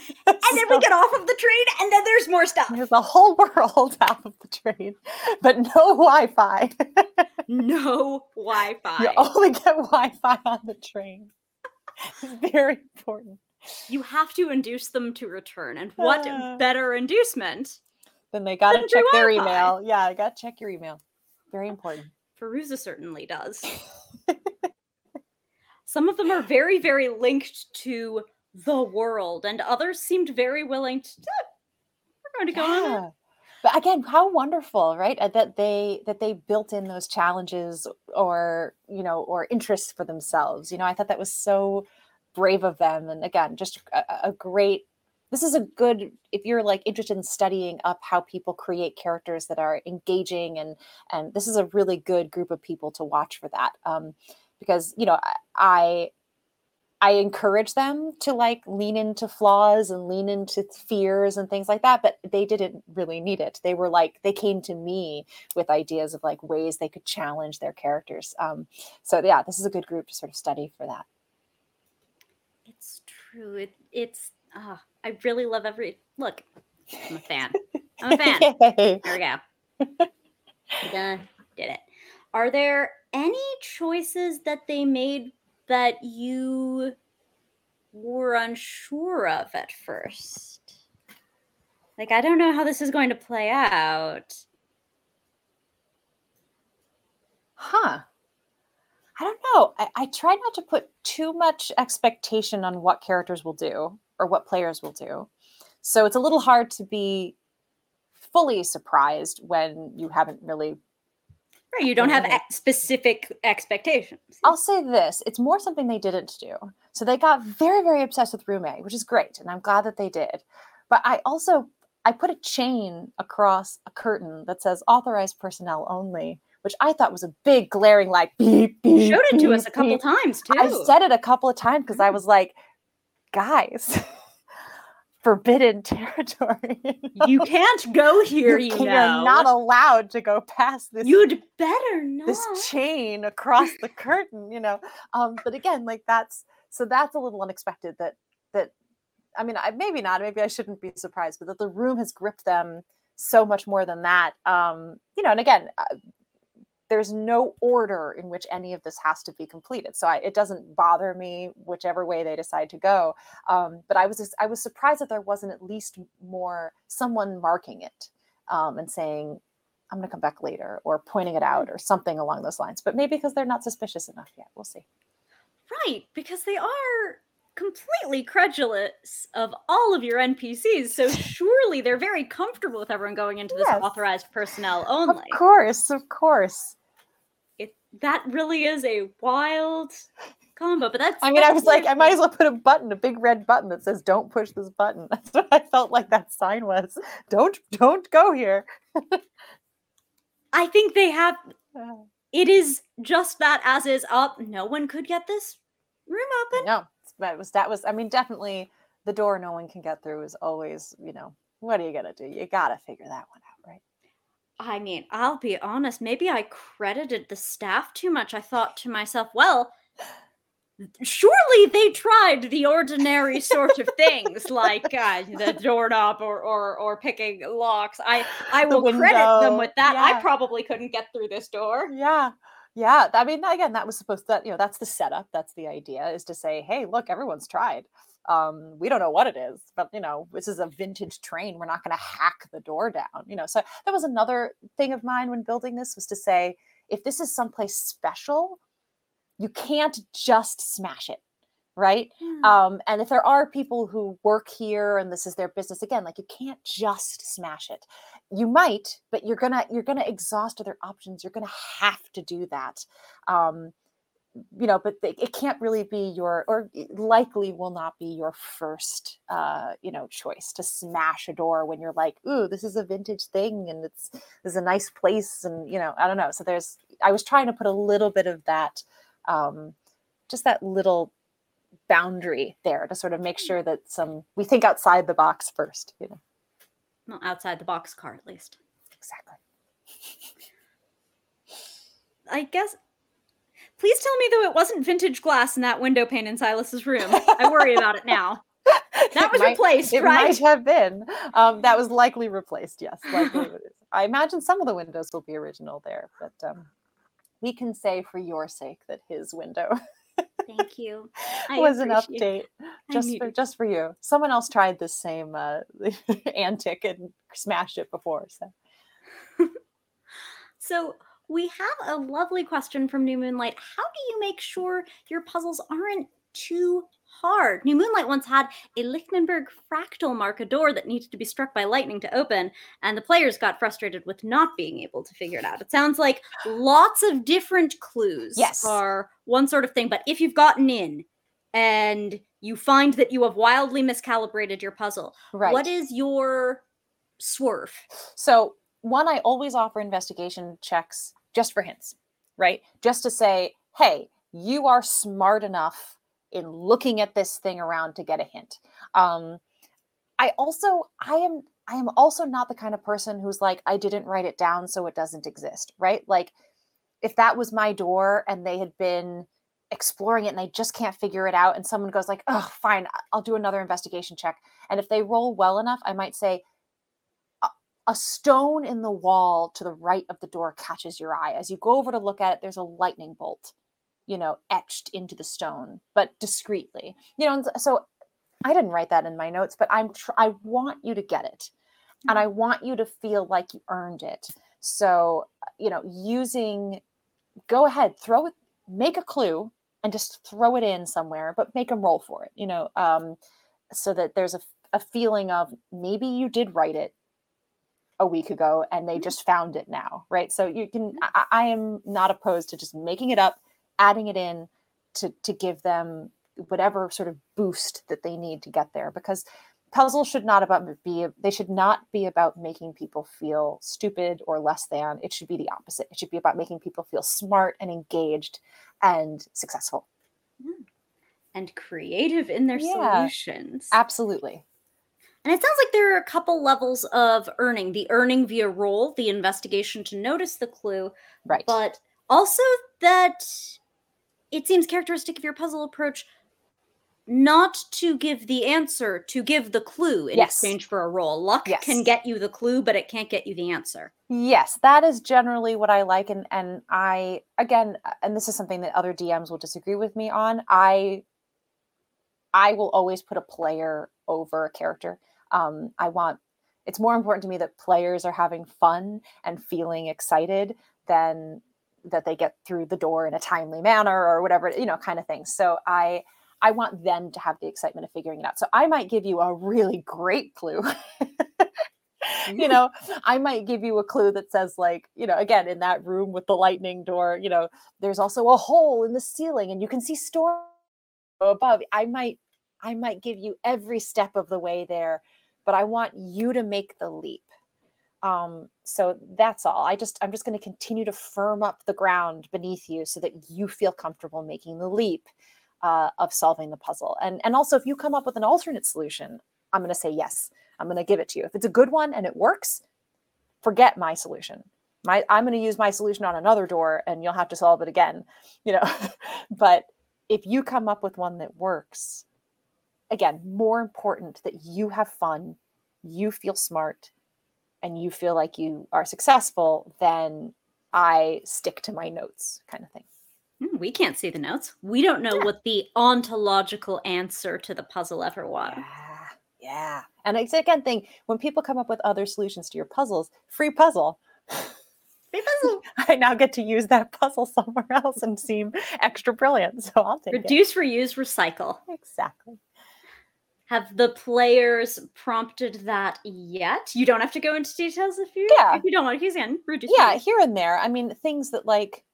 then we get off of the train, and then there's more stuff. There's a whole world out of the train, but no Wi-Fi. No Wi-Fi. you only get Wi-Fi on the train. It's very important. You have to induce them to return, and what Uh. better inducement? Then they gotta check their email. Yeah, I gotta check your email. Very important. Feruza certainly does. Some of them are very, very linked to the world, and others seemed very willing to. We're going to go on. Yeah. But again, how wonderful, right? uh, That they that they built in those challenges or you know or interests for themselves. You know, I thought that was so brave of them, and again, just a, a- a great. This is a good if you're like interested in studying up how people create characters that are engaging and and this is a really good group of people to watch for that um, because you know I- I encourage them to like lean into flaws and lean into fears and things like that, but they didn't really need it. They were like they came to me with ideas of like ways they could challenge their characters. Um, so yeah, this is a good group to sort of study for that. It's true. It, it's. Uh, I really love every. Look, I'm a fan. I'm a fan. Yay. There we go. Done. Did it. Are there any choices that they made that you were unsure of at first? Like, I don't know how this is going to play out. Huh. I don't know. I, I try not to put too much expectation on what characters will do or what players will do. So it's a little hard to be fully surprised when you haven't really Right, you don't have ex- specific expectations. I'll say this: it's more something they didn't do. So they got very, very obsessed with roommate, which is great, and I'm glad that they did. But I also I put a chain across a curtain that says "authorized personnel only," which I thought was a big, glaring like beep You beep. showed it to us a couple beep. times too. I said it a couple of times because I mm. was like, guys, forbidden territory. you can't go here, you, You're know. not allowed to go past this You'd better not. this chain across the curtain you know um but again like that's so that's a little unexpected that that i mean I, maybe not maybe i shouldn't be surprised but that the room has gripped them so much more than that um you know and again uh, there's no order in which any of this has to be completed so I, it doesn't bother me whichever way they decide to go um, but i was just, i was surprised that there wasn't at least more someone marking it um, and saying I'm going to come back later or pointing it out or something along those lines. But maybe because they're not suspicious enough yet. We'll see. Right, because they are completely credulous of all of your NPCs. So surely they're very comfortable with everyone going into this Yes. authorized personnel only. Of course, of course. It, that really is a wild combo. But that's I mean, I was like, I might as well put a button, a big red button that says "Don't push this button." That's what I felt like that sign was. Don't, don't go here. I think they have. It is just that as is up. No one could get this room open. no, that was that was. I mean, definitely the door no one can get through is always, you know, what are you gonna do? You gotta figure that one out, right? I mean, I'll be honest, maybe I credited the staff too much. I thought to myself, well, surely they tried the ordinary sort of things like uh, the doorknob or, or or picking locks. I I will credit them with that. I probably couldn't get through this door. Yeah. Yeah. I mean, again, that was supposed that, you know, that's the setup. That's the idea is to say, hey, look, everyone's tried. Um, we don't know what it is, but you know, this is a vintage train. We're not going to hack the door down, you know. So that was another thing of mine when building this was to say, if this is someplace special, you can't just smash it, right? um and if there are people who work here and this is their business again like you can't just smash it. You might but you're gonna you're gonna exhaust other options. You're gonna have to do that. Um you know but it can't really be your or likely will not be your first uh you know choice to smash a door when you're like ooh this is a vintage thing and it's this is a nice place and you know i don't know. So there's i was trying to put a little bit of that um just that little boundary there to sort of make sure that some we think outside the box first you know Well, outside the box car, at least. exactly I guess. Please tell me though it wasn't vintage glass in that window pane in Silas's room. I worry about it now. That was might- replaced, it right? might have been um, that was likely replaced yes likely i imagine some of the windows will be original there but um, we can say for your sake that his window Thank you. I was an update just for needed- just for you someone else tried this same uh, antic and smashed it before so So we have a lovely question from New Moonlight. How do you make sure your puzzles aren't too hard. New Moonlight once had a Lichtenberg fractal mark a door that needed to be struck by lightning to open, and the players got frustrated with not being able to figure it out. It sounds like lots of different clues Yes. are one sort of thing, but if you've gotten in and you find that you have wildly miscalibrated your puzzle, Right. what is your swerve? So, one, I always offer investigation checks just for hints, right? Just to say, hey, you are smart enough in looking at this thing around to get a hint. Um, I also, I am, I am also not the kind of person who's like, I didn't write it down, so it doesn't exist, right? Like, if that was my door and they had been exploring it and they just can't figure it out, and someone goes like, oh, fine, I'll do another investigation check. And if they roll well enough, I might say, a stone in the wall to the right of the door catches your eye. As you go over to look at it, there's a lightning bolt, you know, etched into the stone, but discreetly. You know, so I didn't write that in my notes, but I'm tr- I want you to get it. And I mm. want you to feel like you earned it. So, you know, using go ahead, throw it, make a clue and just throw it in somewhere, but make them roll for it, you know, um, so that there's a, a feeling of maybe you did write it a week ago and they mm. just found it now right so you can mm. I, I am not opposed to just making it up adding it in to to give them whatever sort of boost that they need to get there because puzzles should not about be they should not be about making people feel stupid or less than. It should be the opposite. It should be about making people feel smart and engaged and successful. Hmm. And creative in their Yeah. solutions. absolutely. And it sounds like there are a couple levels of earning the earning via roll, the investigation to notice the clue, right. but also that it seems characteristic of your puzzle approach not to give the answer, to give the clue in Yes. exchange for a roll. Luck can get you the clue, but it can't get you the answer. Yes, that is generally what I like, and and I again, and this is something that other DMs will disagree with me on. I I will always put a player over a character. Um, I want it's more important to me that players are having fun and feeling excited than that they get through the door in a timely manner or whatever you know kind of thing. So I I want them to have the excitement of figuring it out. So I might give you a really great clue. you mm. know, I might give you a clue that says, like, you know, again, in that room with the lightning door, you know, there's also a hole in the ceiling and you can see storm above. I might, I might give you every step of the way there, but I want you to make the leap. Um, so that's all. I just, I'm just going to continue to firm up the ground beneath you so that you feel comfortable making the leap uh, of solving the puzzle. And and also, if you come up with an alternate solution, I'm going to say yes. I'm going to give it to you. If it's a good one and it works, forget my solution. My I'm going to use my solution on another door and you'll have to solve it again, you know. but if you come up with one that works, again, more important that you have fun, you feel smart and you feel like you are successful, then I stick to my notes kind of thing. Hmm, We can't see the notes. We don't know Yeah. what the ontological answer to the puzzle ever was. Yeah, yeah. And it's again thing when people come up with other solutions to your puzzles, free puzzle. Free puzzle. I now get to use that puzzle somewhere else and seem extra brilliant. So I'll take Reduce, reuse, recycle. Exactly. Have the players prompted that yet? You don't have to go into details if you Yeah. if you don't want to. Again. Yeah, here and there. I mean, things that like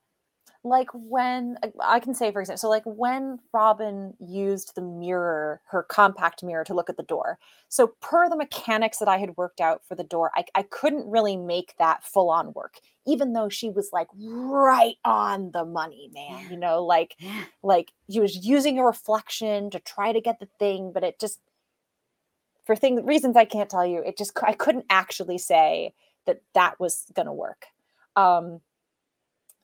like when I can say for example, so like when Robin used the mirror, her compact mirror to look at the door. So per the mechanics that I had worked out for the door, I, I couldn't really make that full on work, even though she was like right on the money, man. You know, like like she was using a reflection to try to get the thing, but it just for things reasons I can't tell you, it just I couldn't actually say that that was gonna work. Um,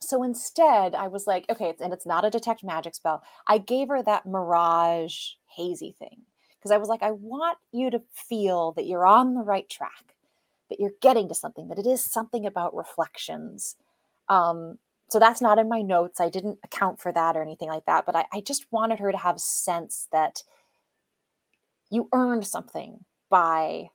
so instead, I was like, okay, it's, and it's not a detect magic spell. I gave her that mirage hazy thing because I was like, I want you to feel that you're on the right track, that you're getting to something, that it is something about reflections. Um, so that's not in my notes. I didn't account for that or anything like that, but I, I just wanted her to have sense that you earned something by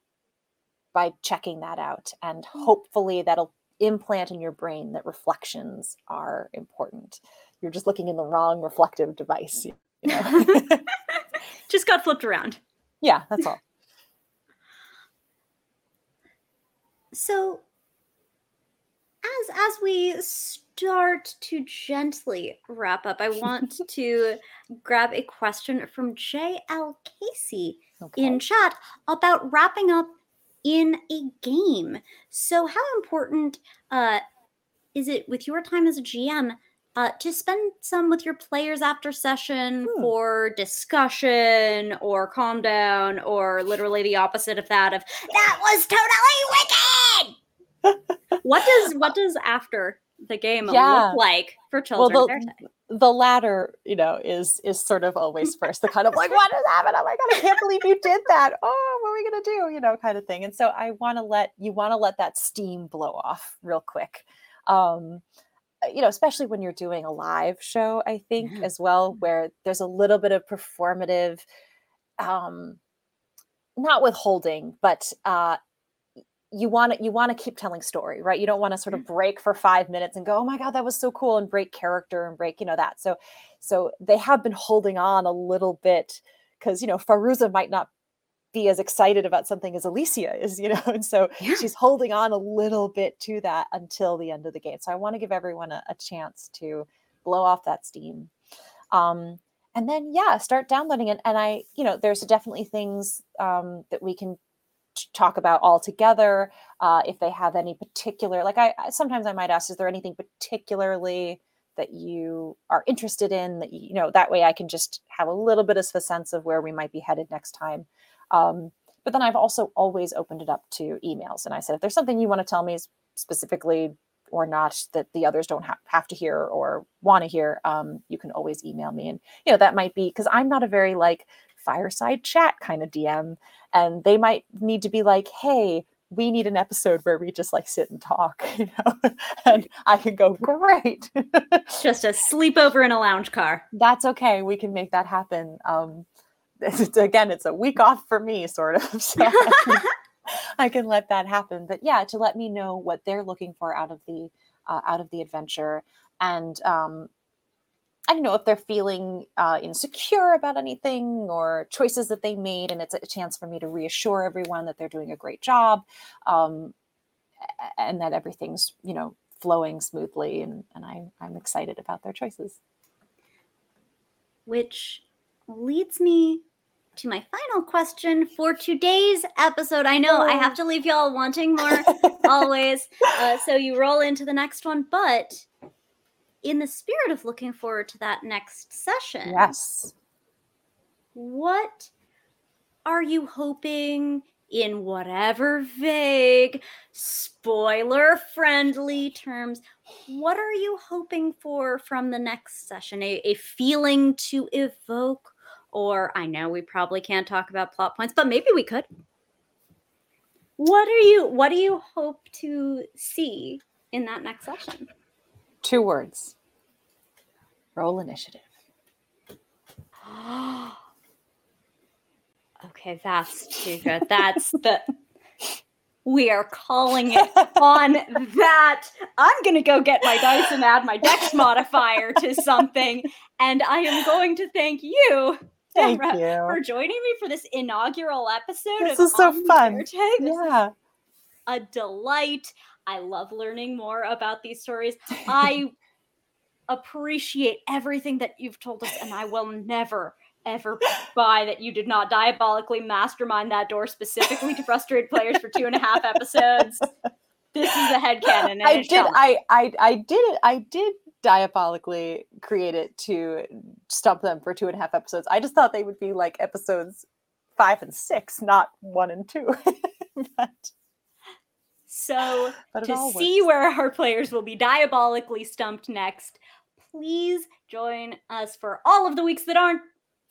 by checking that out and hmm. hopefully that'll implant in your brain that reflections are important you're just looking in the wrong reflective device you know? just got flipped around. Yeah, that's all. So as as we start to gently wrap up, I want to grab a question from JL Casey Okay. in chat about wrapping up in a game. So, how important uh, is it with your time as a GM uh, to spend some with your players after session Hmm. for discussion or calm down, or literally the opposite of that of that was totally wicked? what does what does after the game Yeah. look like for children? Well, the, the latter, you know, is is sort of always first. The kind of like, what has happened? Oh my god, I can't believe you did that. Oh, what are we gonna do? You know, kind of thing. And so I want to let you want to let that steam blow off real quick. Um, uh, you know, especially when you're doing a live show, I think Yeah. as well, where there's a little bit of performative, um, not withholding, but uh, you want to you want to keep telling story right? You don't want to sort of break for five minutes and go oh my god that was so cool and break character and break you know that. So so they have been holding on a little bit because you know Feruza might not be as excited about something as alicia is you know? And so Yeah. she's holding on a little bit to that until the end of the game. So i want to give everyone a, a chance to blow off that steam. Um and then yeah start downloading it. And i you know there's definitely things um that we can talk about all together uh, if they have any particular like I, I sometimes i might ask is there anything particularly that you are interested in that you, know that way i can just have a little bit of a sense of where we might be headed next time. Um, but then i've also always opened it up to emails and i said if there's something you want to tell me specifically or not that the others don't ha- have to hear or want to hear um, you can always email me. And you know that might be because i'm not a very like fireside chat kind of dm and they might need to be like hey we need an episode where we just like sit and talk you know? And i can go great. Just a sleepover in a lounge car. that's okay we can make that happen. Um it's, again it's a week off for me sort of so I, can, I can let that happen. But yeah to let me know what they're looking for out of the uh, out of the adventure. And um I don't know if they're feeling uh, insecure about anything or choices that they made, and it's a chance for me to reassure everyone that they're doing a great job, um, and that everything's you know flowing smoothly, and and I I'm excited about their choices. Which leads me to my final question for today's episode. I know I have to leave y'all wanting more always. Uh, so you roll into the next one, but in the spirit of looking forward to that next session, Yes. what are you hoping in whatever vague, spoiler friendly terms? What are you hoping for from the next session? A, a feeling to evoke? Or I know we probably can't talk about plot points, but maybe we could. What are you what do you hope to see in that next session? Two words. Roll initiative. okay, that's too good. That's the we are calling it on that. I'm gonna go get my dice and add my dex modifier to something, and I am going to thank you, Thank Deborah, you. for joining me for this inaugural episode. This of is so fun. This is Yeah. a delight. I love learning more about these stories. I appreciate everything that you've told us, and I will never, ever buy that you did not diabolically mastermind that door specifically to frustrate players for two and a half episodes. This is a headcanon. I did. I, I I did it. I did diabolically create it to stump them for two and a half episodes. I just thought they would be like episodes five and six, not one and two. but, So, to see where our players will be diabolically stumped next, please join us for all of the weeks that aren't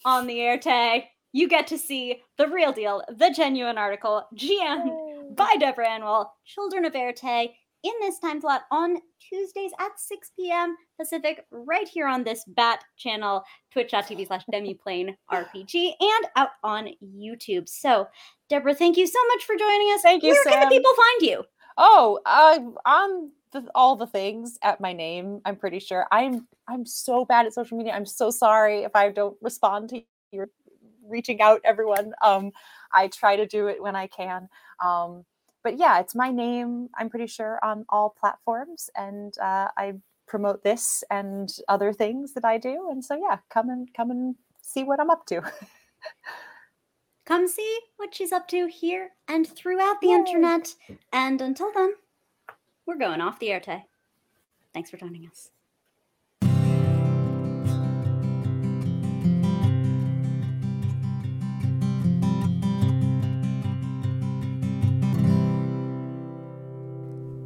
on the air tag. You get to see the real deal, the genuine article, GM by Deborah Ann Woll, Children of Erte, in this time slot on Tuesdays at 6 p.m. Pacific, right here on this BAT channel, twitch.tv slash demiplane RPG, and out on YouTube. So, Deborah, thank you so much for joining us. Thank you, Where can the people find you? Oh, uh, on the, all the things at my name. I'm pretty sure. I'm I'm so bad at social media. I'm so sorry if I don't respond to your reaching out everyone. Um, I try to do it when I can. Um, but yeah, it's my name. I'm pretty sure on all platforms, and uh, I promote this and other things that I do. And so yeah, come and come and see what I'm up to. Come see what she's up to here and throughout the Yay. internet. And until then, we're going off the air, Tay. Thanks for joining us.